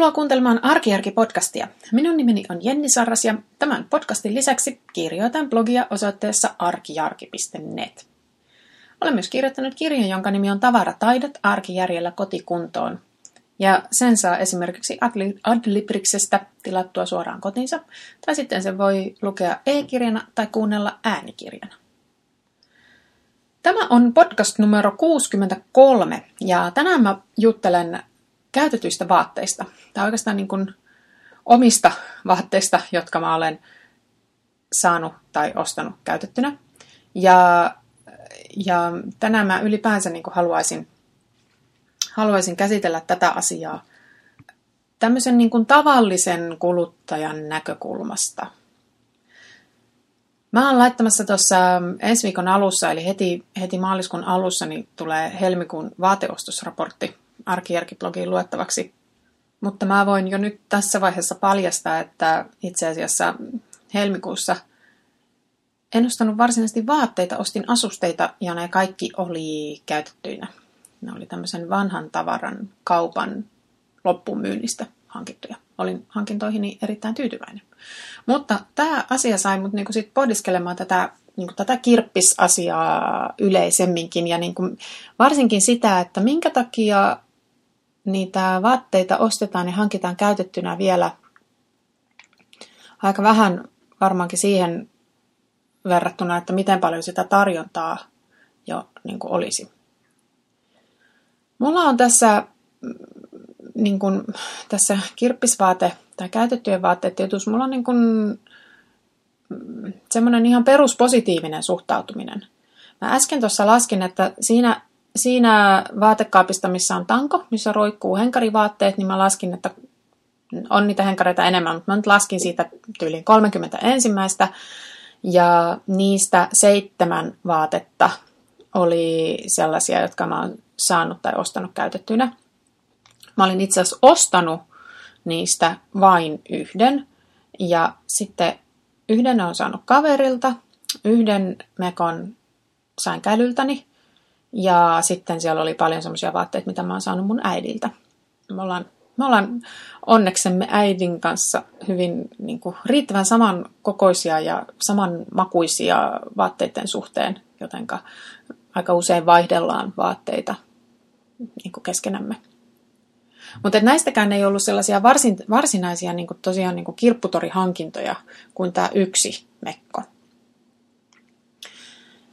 Tervetuloa kuuntelemaan Arkijärki-podcastia. Minun nimeni on Jenni Sarras ja tämän podcastin lisäksi kirjoitan blogia osoitteessa arkijarki.net. Olen myös kirjoittanut kirjan, jonka nimi on Tavarataidot arkijärjellä kotikuntoon. Ja sen saa esimerkiksi Adlibriksestä tilattua suoraan kotinsa, tai sitten se voi lukea e-kirjana tai kuunnella äänikirjana. Tämä on podcast numero 63 ja tänään mä juttelen käytetyistä vaatteista, tai oikeastaan niin kuin omista vaatteista, jotka mä olen saanut tai ostanut käytettynä. Ja, ja tänään mä ylipäänsä niin kuin haluaisin, haluaisin käsitellä tätä asiaa tämmöisen niin kuin tavallisen kuluttajan näkökulmasta. Mä oon laittamassa tuossa ensi viikon alussa, eli heti, heti maaliskuun alussa, niin tulee helmikuun vaateostosraportti Arkijärki-blogiin luettavaksi. Mutta mä voin jo nyt tässä vaiheessa paljastaa, että itse asiassa helmikuussa en ostanut varsinaisesti vaatteita, ostin asusteita ja ne kaikki oli käytettyinä. Ne oli tämmöisen vanhan tavaran kaupan loppumyynnistä hankittuja. Olin hankintoihini erittäin tyytyväinen. Mutta tämä asia sai mut niinku sit pohdiskelemaan tätä, niinku tätä kirppisasiaa yleisemminkin ja niinku varsinkin sitä, että minkä takia niitä vaatteita ostetaan ja hankitaan käytettynä vielä aika vähän varmaankin siihen verrattuna, että miten paljon sitä tarjontaa jo niin kuin olisi. Mulla on tässä, mm, niin kuin, tässä kirppisvaate tai käytettyjen vaatteiden jutus, mulla on niin kuin, mm, semmoinen ihan peruspositiivinen suhtautuminen. Mä äsken tuossa laskin, että siinä siinä vaatekaapista, missä on tanko, missä roikkuu henkarivaatteet, niin mä laskin, että on niitä henkareita enemmän, mutta mä nyt laskin siitä tyyliin 30 ensimmäistä. Ja niistä seitsemän vaatetta oli sellaisia, jotka mä oon saanut tai ostanut käytettynä. Mä olin itse asiassa ostanut niistä vain yhden. Ja sitten yhden on saanut kaverilta, yhden mekon sain kälyltäni ja sitten siellä oli paljon semmoisia vaatteita, mitä mä oon saanut mun äidiltä. Me ollaan, me ollaan onneksemme äidin kanssa hyvin niin kuin, riittävän samankokoisia ja samanmakuisia vaatteiden suhteen, jotenka aika usein vaihdellaan vaatteita niin kuin keskenämme. Mutta näistäkään ei ollut sellaisia varsin, varsinaisia niin kuin tosiaan niin kuin kirpputorihankintoja kuin tämä yksi mekko.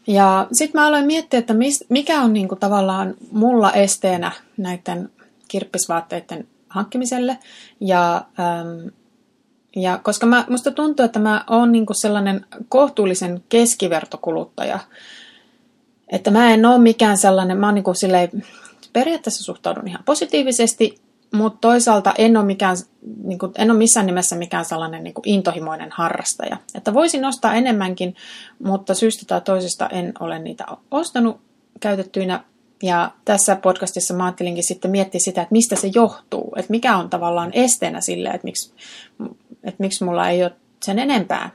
Ja sitten mä aloin miettiä, että mikä on niinku tavallaan mulla esteenä näiden kirppisvaatteiden hankkimiselle. Ja, äm, ja koska mä, musta tuntuu, että mä oon niinku sellainen kohtuullisen keskivertokuluttaja, että mä en ole mikään sellainen, mä oon niinku silleen, periaatteessa suhtaudun ihan positiivisesti, mutta toisaalta en ole, mikään, niin kuin, en ole missään nimessä mikään sellainen niin kuin intohimoinen harrastaja. Että voisin ostaa enemmänkin, mutta syystä tai toisesta en ole niitä ostanut käytettyinä. Ja tässä podcastissa mä ajattelinkin sitten miettiä sitä, että mistä se johtuu. Että mikä on tavallaan esteenä sille, että miksi, että miksi mulla ei ole sen enempää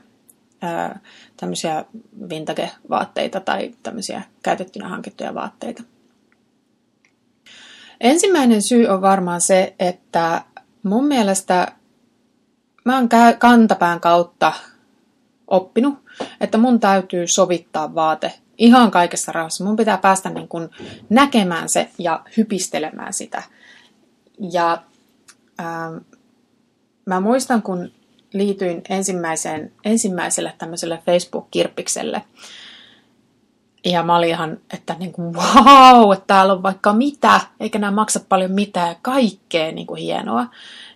ää, tämmöisiä vintage-vaatteita tai tämmöisiä käytettynä hankittuja vaatteita. Ensimmäinen syy on varmaan se, että mun mielestä mä oon kantapään kautta oppinut, että mun täytyy sovittaa vaate ihan kaikessa rauhassa. Mun pitää päästä niin kuin näkemään se ja hypistelemään sitä. Ja ähm, mä muistan, kun liityin ensimmäiseen, ensimmäiselle tämmöiselle Facebook-kirppikselle, ja mä olin ihan, että niin kuin, wow, että täällä on vaikka mitä, eikä nämä maksa paljon mitään, kaikkea niin kuin hienoa.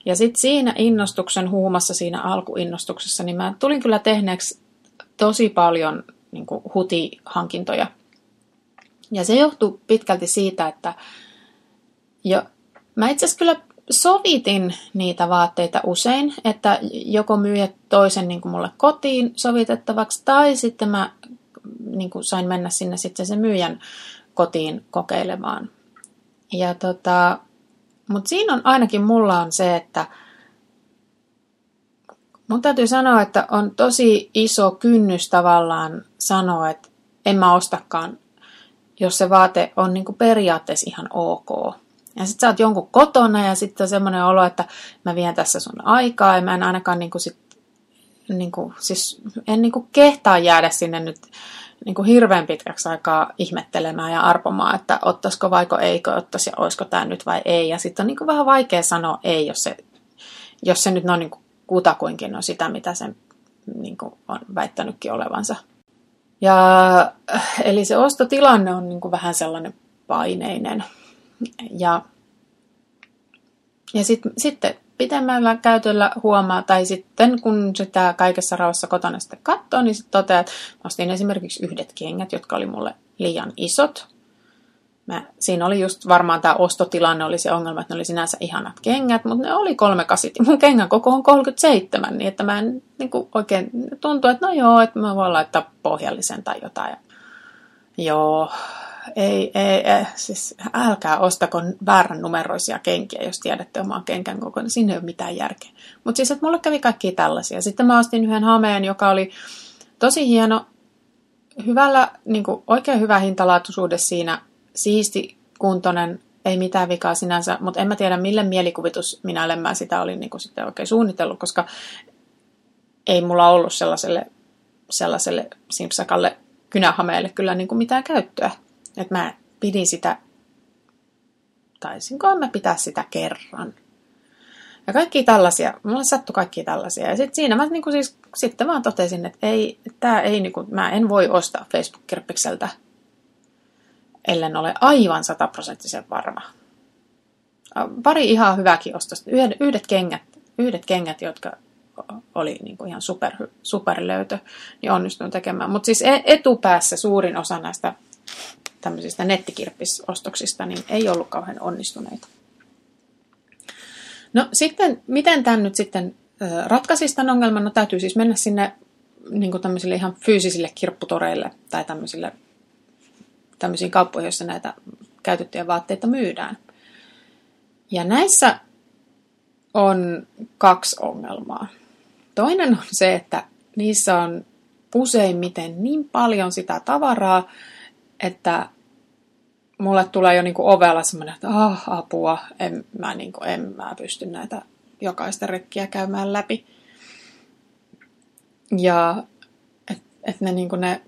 Ja sitten siinä innostuksen huumassa, siinä alkuinnostuksessa, niin mä tulin kyllä tehneeksi tosi paljon niin kuin huti-hankintoja. Ja se johtuu pitkälti siitä, että jo, mä itse asiassa kyllä sovitin niitä vaatteita usein, että joko myyjät toisen niin kuin mulle kotiin sovitettavaksi, tai sitten mä niin kuin sain mennä sinne sitten sen myyjän kotiin kokeilemaan. Ja tota, mutta siinä on ainakin mulla on se, että mun täytyy sanoa, että on tosi iso kynnys tavallaan sanoa, että en mä ostakaan, jos se vaate on niin kuin periaatteessa ihan ok. Ja sitten sä oot jonkun kotona ja sitten on semmoinen olo, että mä vien tässä sun aikaa ja mä en ainakaan niinku sit, niinku, siis en niinku kehtaa jäädä sinne nyt niinku hirveän pitkäksi aikaa ihmettelemään ja arpomaan, että ottaisiko vaiko eikö ottaisi ja olisiko tämä nyt vai ei. Ja sitten on niinku vähän vaikea sanoa ei, jos se, jos se nyt on niinku kutakuinkin on sitä, mitä sen niinku on väittänytkin olevansa. Ja, eli se ostotilanne on niinku vähän sellainen paineinen. Ja, ja sit, sitten pitemmällä käytöllä huomaa, tai sitten kun sitä kaikessa rauhassa kotona sitten katsoo, niin sitten toteaa, että ostin esimerkiksi yhdet kengät, jotka oli mulle liian isot. Mä, siinä oli just varmaan tämä ostotilanne oli se ongelma, että ne oli sinänsä ihanat kengät, mutta ne oli kolme kasit. Mun kengän koko on 37, niin että mä en niin kuin oikein tuntuu, että no joo, että mä voin laittaa pohjallisen tai jotain. Joo, ei, ei, ei, siis älkää ostako väärän numeroisia kenkiä, jos tiedätte omaa kenkän koko, niin siinä ei ole mitään järkeä. Mutta siis, että mulle kävi kaikki tällaisia. Sitten mä ostin yhden hameen, joka oli tosi hieno, hyvällä, niin kuin oikein hyvä hintalaatuisuudessa siinä, siisti, kuntoinen, ei mitään vikaa sinänsä, mutta en mä tiedä, mille mielikuvitus minä mä sitä olin niin kuin sitten oikein suunnitellut, koska ei mulla ollut sellaiselle, sellaiselle simpsakalle kynähameelle kyllä niin kuin mitään käyttöä. Että mä pidin sitä, taisinko mä pitää sitä kerran. Ja kaikki tällaisia, mulle sattui kaikki tällaisia. Ja sitten siinä mä niinku siis, sitten vaan totesin, että ei, tää ei niinku, mä en voi ostaa Facebook-kirppikseltä, ellen ole aivan sataprosenttisen varma. Pari ihan hyväkin ostosta. Yhdet, yhdet kengät, yhdet kengät, jotka oli niin kuin ihan super, superlöytö, niin onnistuin tekemään. Mutta siis e-, etupäässä suurin osa näistä tämmöisistä nettikirppisostoksista, niin ei ollut kauhean onnistuneita. No sitten, miten tämän nyt sitten ratkaisisi tämän ongelman? No täytyy siis mennä sinne niin kuin tämmöisille ihan fyysisille kirpputoreille tai tämmöisille, tämmöisiin kauppoihin, joissa näitä käytettyjä vaatteita myydään. Ja näissä on kaksi ongelmaa. Toinen on se, että niissä on useimmiten niin paljon sitä tavaraa, että mulle tulee jo niinku ovella semmoinen, että ah, apua, en mä, niinku, en mä pysty näitä jokaista rekkiä käymään läpi. Ja että et ne, niinku ne,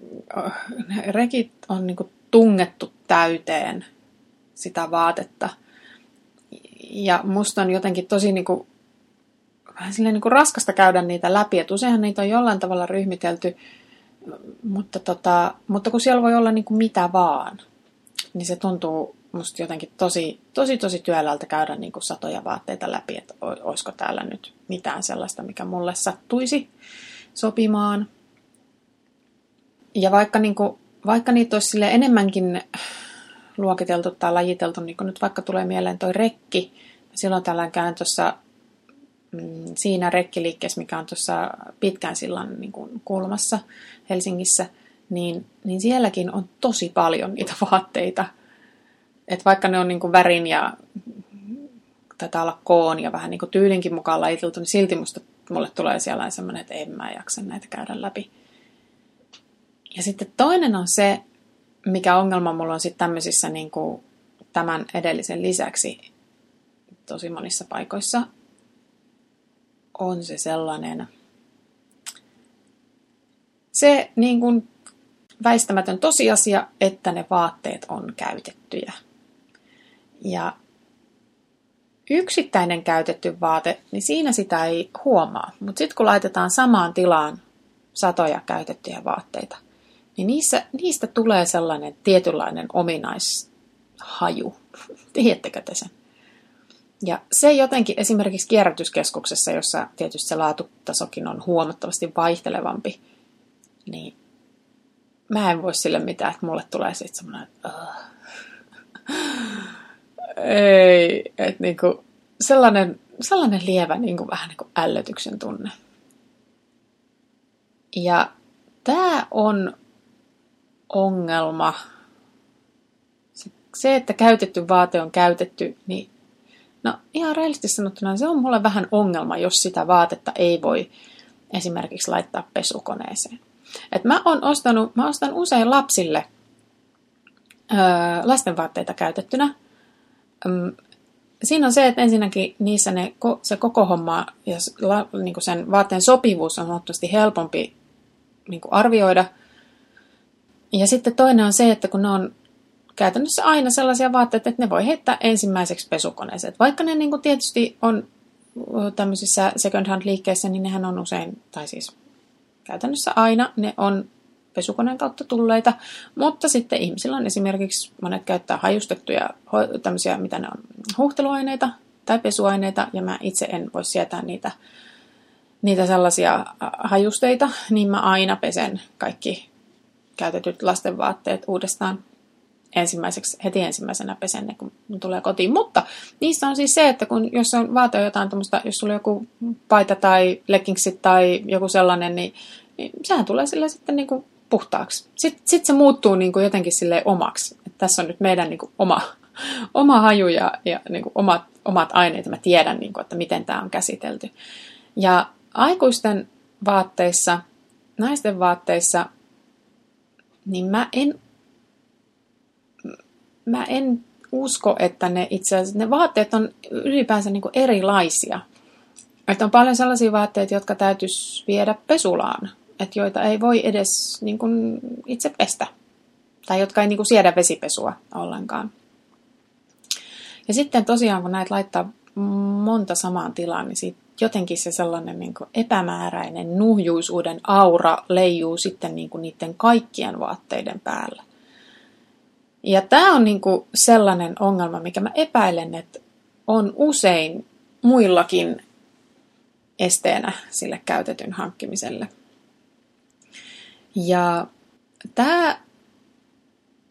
ne rekit on niinku tungettu täyteen sitä vaatetta. Ja musta on jotenkin tosi niinku, vähän silleen niinku raskasta käydä niitä läpi. Että useinhan niitä on jollain tavalla ryhmitelty, mutta, tota, mutta kun siellä voi olla niinku mitä vaan niin se tuntuu musta jotenkin tosi, tosi, tosi työläältä käydä niin kuin satoja vaatteita läpi, että olisiko täällä nyt mitään sellaista, mikä mulle sattuisi sopimaan. Ja vaikka, niin kuin, vaikka niitä olisi sille enemmänkin luokiteltu tai lajiteltu, niin kuin nyt vaikka tulee mieleen toi rekki, silloin tällään käyn tuossa mm, siinä rekkiliikkeessä, mikä on tuossa pitkän sillan niin kuin kulmassa Helsingissä, niin, niin sielläkin on tosi paljon niitä vaatteita. Että vaikka ne on niin kuin värin ja taitaa olla koon ja vähän niin kuin tyylinkin mukaan lajiteltu, niin silti musta, mulle tulee siellä semmoinen, että en mä jaksa näitä käydä läpi. Ja sitten toinen on se, mikä ongelma mulla on sitten tämmöisissä niin kuin tämän edellisen lisäksi tosi monissa paikoissa, on se sellainen, se niin kuin väistämätön tosiasia, että ne vaatteet on käytettyjä. Ja yksittäinen käytetty vaate, niin siinä sitä ei huomaa. Mutta sitten kun laitetaan samaan tilaan satoja käytettyjä vaatteita, niin niissä, niistä tulee sellainen tietynlainen ominaishaju. Tiedättekö te sen? Ja se jotenkin esimerkiksi kierrätyskeskuksessa, jossa tietysti se laatutasokin on huomattavasti vaihtelevampi, niin mä en voi sille mitään, että mulle tulee sitten semmoinen, että ei, että niinku, sellainen, sellainen lievä niinku, vähän niin kuin ällötyksen tunne. Ja tämä on ongelma. Se, että käytetty vaate on käytetty, niin no ihan reilisti sanottuna se on mulle vähän ongelma, jos sitä vaatetta ei voi esimerkiksi laittaa pesukoneeseen. Et mä, on ostanut, mä ostan usein lapsille öö, lastenvaatteita käytettynä. Siinä on se, että ensinnäkin niissä ne, se koko homma ja niin kuin sen vaatteen sopivuus on huomattavasti helpompi niin kuin arvioida. Ja sitten toinen on se, että kun ne on käytännössä aina sellaisia vaatteita, että ne voi heittää ensimmäiseksi pesukoneeseen. Vaikka ne niin kuin tietysti on tämmöisissä second hand liikkeissä, niin nehän on usein, tai siis käytännössä aina, ne on pesukoneen kautta tulleita, mutta sitten ihmisillä on esimerkiksi, monet käyttää hajustettuja tämmöisiä, mitä ne on, huhteluaineita tai pesuaineita, ja mä itse en voi sietää niitä, niitä sellaisia hajusteita, niin mä aina pesen kaikki käytetyt lastenvaatteet uudestaan ensimmäiseksi, heti ensimmäisenä pesen ne, kun tulee kotiin. Mutta niissä on siis se, että kun, jos on vaate jotain tuommoista, jos sulla on joku paita tai leggingsit tai joku sellainen, niin, niin sehän tulee sille sitten niin kuin puhtaaksi. Sitten sit se muuttuu niin kuin jotenkin sille omaksi. Että tässä on nyt meidän niin kuin oma, oma haju ja, ja niin kuin omat, omat aineet. Mä tiedän, niin kuin, että miten tämä on käsitelty. Ja aikuisten vaatteissa, naisten vaatteissa, niin mä en, mä en usko, että ne itse asiassa, ne vaatteet on ylipäänsä niin erilaisia. Että on paljon sellaisia vaatteita, jotka täytyisi viedä pesulaan että joita ei voi edes niin kuin, itse pestä. Tai jotka ei niin kuin, siedä vesipesua ollenkaan. Ja sitten tosiaan, kun näitä laittaa monta samaan tilaan, niin siitä jotenkin se sellainen niin kuin epämääräinen nuhjuisuuden aura leijuu sitten niin kuin niiden kaikkien vaatteiden päällä. Ja tämä on niin kuin sellainen ongelma, mikä mä epäilen, että on usein muillakin esteenä sille käytetyn hankkimiselle. Ja tämä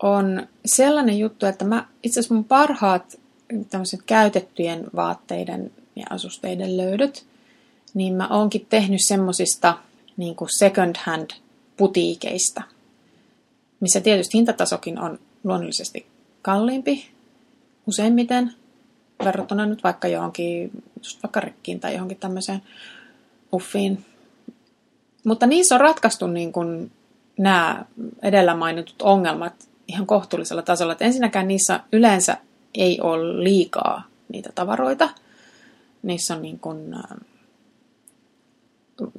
on sellainen juttu, että mä itse asiassa mun parhaat tämmöiset käytettyjen vaatteiden ja asusteiden löydöt, niin mä oonkin tehnyt semmosista niin second hand putiikeista, missä tietysti hintatasokin on luonnollisesti kalliimpi useimmiten verrattuna nyt vaikka johonkin, just vaikka rekkiin tai johonkin tämmöiseen uffiin mutta niissä on ratkaistu niin kuin nämä edellä mainitut ongelmat ihan kohtuullisella tasolla. Että ensinnäkään niissä yleensä ei ole liikaa niitä tavaroita. Niissä on niin kuin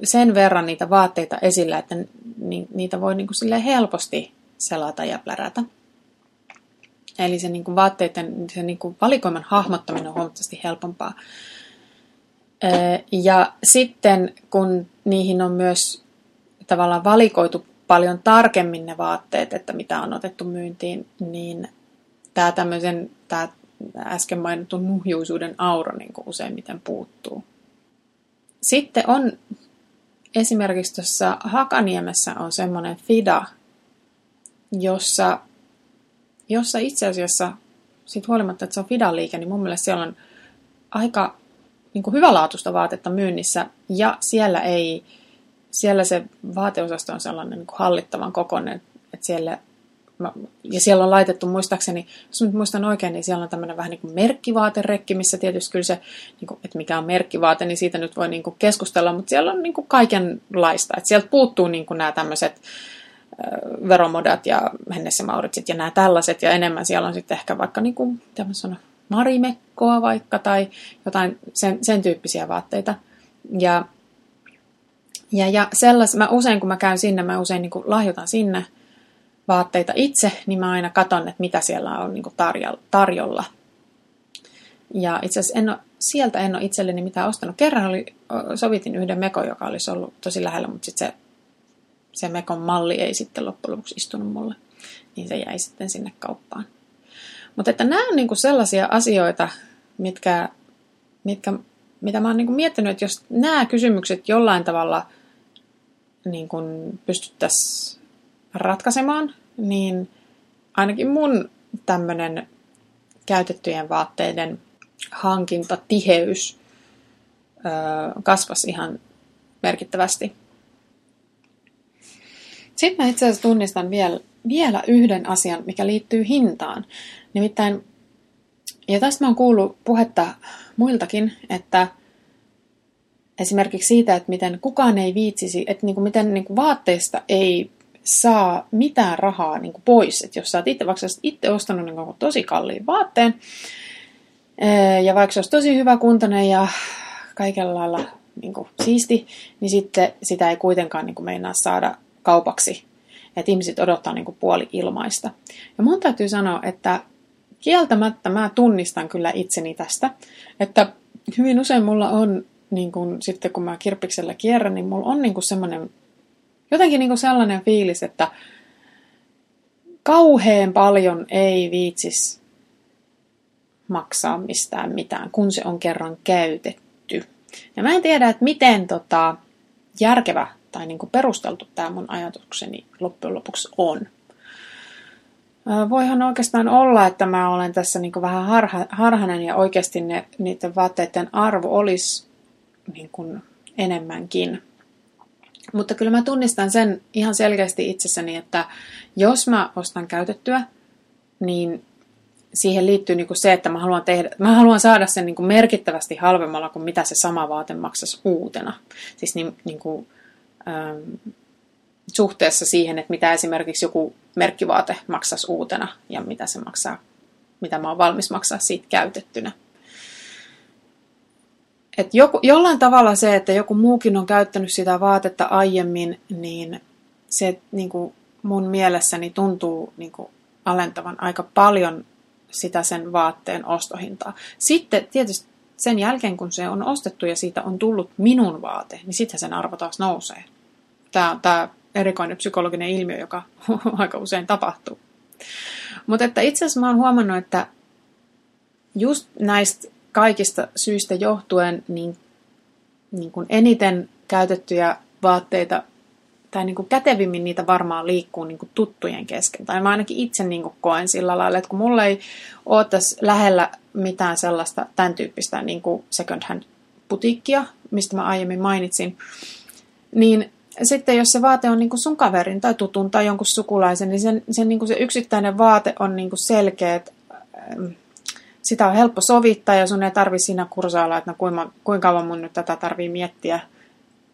sen verran niitä vaatteita esillä, että niitä voi niin kuin helposti selata ja plärätä. Eli se niin kuin vaatteiden se niin kuin valikoiman hahmottaminen on huomattavasti helpompaa. Ja sitten kun niihin on myös tavallaan valikoitu paljon tarkemmin ne vaatteet, että mitä on otettu myyntiin, niin tämä tämmöisen, tämä äsken mainitun nuhjuisuuden aura niin kuin useimmiten puuttuu. Sitten on esimerkiksi tuossa Hakaniemessä on semmoinen FIDA, jossa, jossa itse asiassa, siitä huolimatta, että se on FIDA-liike, niin mun mielestä siellä on aika niin kuin hyvälaatuista vaatetta myynnissä ja siellä ei, siellä se vaateosasto on sellainen niin kuin hallittavan kokoinen, että siellä, ja siellä on laitettu muistaakseni, jos nyt muistan oikein, niin siellä on tämmöinen vähän niin kuin merkkivaaterekki, missä tietysti kyllä se, niin kuin, että mikä on merkkivaate, niin siitä nyt voi niin kuin keskustella, mutta siellä on niin kuin kaikenlaista, että sieltä puuttuu niin kuin nämä tämmöiset veromodat ja Hennessä Mauritsit ja nämä tällaiset, ja enemmän siellä on sitten ehkä vaikka niin kuin, marimekkoa vaikka tai jotain sen, sen tyyppisiä vaatteita. Ja, ja, ja sellais, mä usein kun mä käyn sinne, mä usein niin lahjoitan sinne vaatteita itse, niin mä aina katon, että mitä siellä on niin tarjolla. Ja itse asiassa en ole, sieltä en ole itselleni mitään ostanut. Kerran oli, sovitin yhden mekon, joka olisi ollut tosi lähellä, mutta sitten se, se mekon malli ei sitten loppujen lopuksi istunut mulle. Niin se jäi sitten sinne kauppaan. Mutta että nämä on niinku sellaisia asioita, mitkä, mitkä, mitä mä oon niinku miettinyt, että jos nämä kysymykset jollain tavalla niin pystyttäisiin ratkaisemaan, niin ainakin mun tämmöinen käytettyjen vaatteiden hankintatiheys öö, kasvasi ihan merkittävästi. Sitten mä itse asiassa tunnistan vielä, vielä yhden asian, mikä liittyy hintaan. Nimittäin, ja tästä mä oon kuullut puhetta muiltakin, että esimerkiksi siitä, että miten kukaan ei viitsisi, että niin kuin miten niin kuin vaatteista ei saa mitään rahaa niin kuin pois. Että jos sä oot itse, vaikka itse ostanut niin kuin tosi kalliin vaatteen, Ja vaikka se olisi tosi hyvä kuntainen ja kaikella lailla niin kuin, siisti, niin sitten sitä ei kuitenkaan niin kuin, meinaa saada kaupaksi. Että ihmiset odottaa niin kuin, puoli ilmaista. Ja mun täytyy sanoa, että kieltämättä mä tunnistan kyllä itseni tästä, että hyvin usein mulla on, niin kuin, sitten kun mä kirppiksellä kierrän, niin mulla on niin kuin semmoinen, jotenkin niin kuin sellainen fiilis, että kauhean paljon ei viitsis maksaa mistään mitään, kun se on kerran käytetty. Ja mä en tiedä, että miten tota, järkevä tai niin kuin perusteltu tämä mun ajatukseni loppujen lopuksi on. Voihan oikeastaan olla, että mä olen tässä niin kuin vähän harha, harhanen ja oikeasti ne, niiden vaatteiden arvo olisi niin kuin enemmänkin. Mutta kyllä mä tunnistan sen ihan selkeästi itsessäni, että jos mä ostan käytettyä, niin siihen liittyy niin kuin se, että mä haluan, tehdä, mä haluan saada sen niin kuin merkittävästi halvemmalla kuin mitä se sama vaate maksaisi uutena. Siis niin, niin kuin, suhteessa siihen, että mitä esimerkiksi joku merkkivaate maksaisi uutena ja mitä se maksaa, mitä mä oon valmis maksaa siitä käytettynä. Et joku, jollain tavalla se, että joku muukin on käyttänyt sitä vaatetta aiemmin, niin se niin kuin mun mielessäni tuntuu niin kuin alentavan aika paljon sitä sen vaatteen ostohintaa. Sitten tietysti sen jälkeen, kun se on ostettu ja siitä on tullut minun vaate, niin sitten sen arvo taas nousee. Tämä on tämä erikoinen psykologinen ilmiö, joka aika usein tapahtuu. Mutta että itse asiassa mä oon huomannut, että just näistä kaikista syistä johtuen niin, niin kuin eniten käytettyjä vaatteita tai niin kuin kätevimmin niitä varmaan liikkuu niin kuin tuttujen kesken. Tai mä ainakin itse niin kuin koen sillä lailla, että kun mulla ei ole tässä lähellä mitään sellaista tämän tyyppistä niin kuin second hand putiikkia, mistä mä aiemmin mainitsin, niin sitten jos se vaate on niin kuin sun kaverin tai tutun tai jonkun sukulaisen, niin sen, sen, niin kuin se yksittäinen vaate on niin kuin selkeä, että ähm, sitä on helppo sovittaa ja sun ei tarvi siinä kursailla, että no kuinka, kuinka kauan mun nyt tätä tarvii miettiä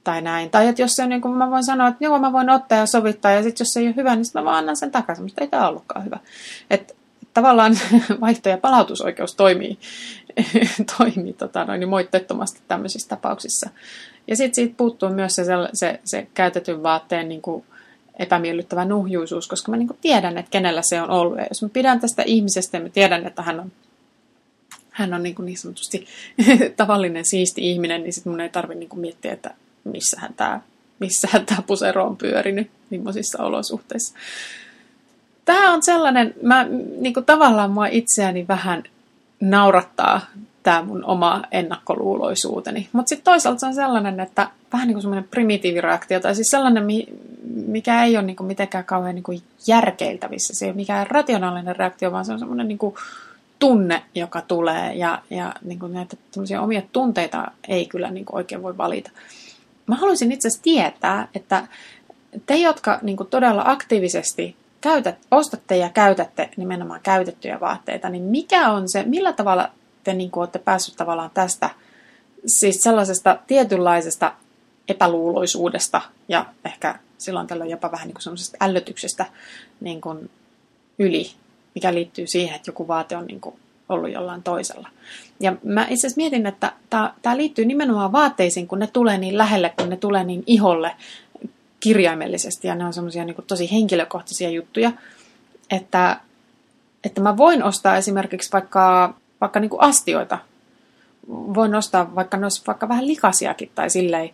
tai näin. Tai että jos se on niin kuin mä voin sanoa, että joo mä voin ottaa ja sovittaa ja sitten jos se ei ole hyvä, niin sitten mä vaan annan sen takaisin, mutta ei tämä ollutkaan hyvä. Että tavallaan vaihto- ja palautusoikeus toimii, toimii tota, noin, niin moitteettomasti tämmöisissä tapauksissa. Ja sitten siitä puuttuu myös se, se, se käytetyn vaatteen niin kuin epämiellyttävä nuhjuisuus, koska mä niin kuin tiedän, että kenellä se on ollut. Ja jos mä pidän tästä ihmisestä ja mä tiedän, että hän on, hän on niin, kuin niin sanotusti tavallinen siisti ihminen, niin sitten mun ei tarvitse niin miettiä, että missähän tämä missähän tämä pusero on pyörinyt, millaisissa olosuhteissa. Tämä on sellainen, mä niin kuin tavallaan mua itseäni vähän naurattaa tämä mun oma ennakkoluuloisuuteni. Mutta sitten toisaalta se on sellainen, että vähän niin kuin semmoinen primitiivireaktio, tai siis sellainen, mikä ei ole niin kuin mitenkään kauhean niin kuin järkeiltävissä. Se ei ole mikään rationaalinen reaktio, vaan se on semmoinen niin kuin tunne, joka tulee, ja, ja niin kuin näitä omia tunteita ei kyllä niin kuin oikein voi valita. Mä haluaisin itse asiassa tietää, että te, jotka niin kuin todella aktiivisesti käytät, ostatte ja käytätte nimenomaan käytettyjä vaatteita, niin mikä on se, millä tavalla te niin kuin, olette päässyt tavallaan tästä siis sellaisesta tietynlaisesta epäluuloisuudesta ja ehkä silloin tällöin jopa vähän niin semmoisesta ällötyksestä niin kuin yli, mikä liittyy siihen, että joku vaate on niin kuin ollut jollain toisella. Ja mä itse asiassa mietin, että tämä liittyy nimenomaan vaatteisiin, kun ne tulee niin lähelle, kun ne tulee niin iholle kirjaimellisesti, ja ne on semmoisia niin tosi henkilökohtaisia juttuja, että, että mä voin ostaa esimerkiksi vaikka, vaikka niin astioita, voin ostaa vaikka ne vaikka vähän likasiakin tai silleen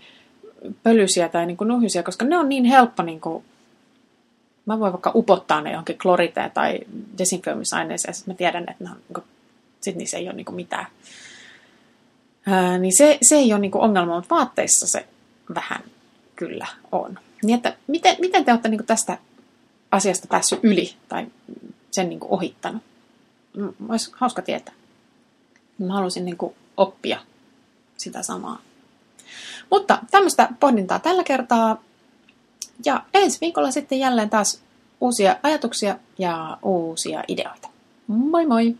pölyisiä tai niin nuhyisiä, koska ne on niin helppo niin kuin, mä voin vaikka upottaa ne johonkin kloriteen tai desinfioimisaineeseen, sitten mä tiedän, että on, niin kuin, sit niissä ei ole niin mitään. Ää, niin se, se ei ole niin ongelma, mutta vaatteissa se vähän kyllä on. Niin että miten, miten te olette niin tästä asiasta päässyt yli tai sen niin ohittanut? Olisi hauska tietää. Mä haluaisin niin oppia sitä samaa. Mutta tämmöistä pohdintaa tällä kertaa. Ja ensi viikolla sitten jälleen taas uusia ajatuksia ja uusia ideoita. Moi moi!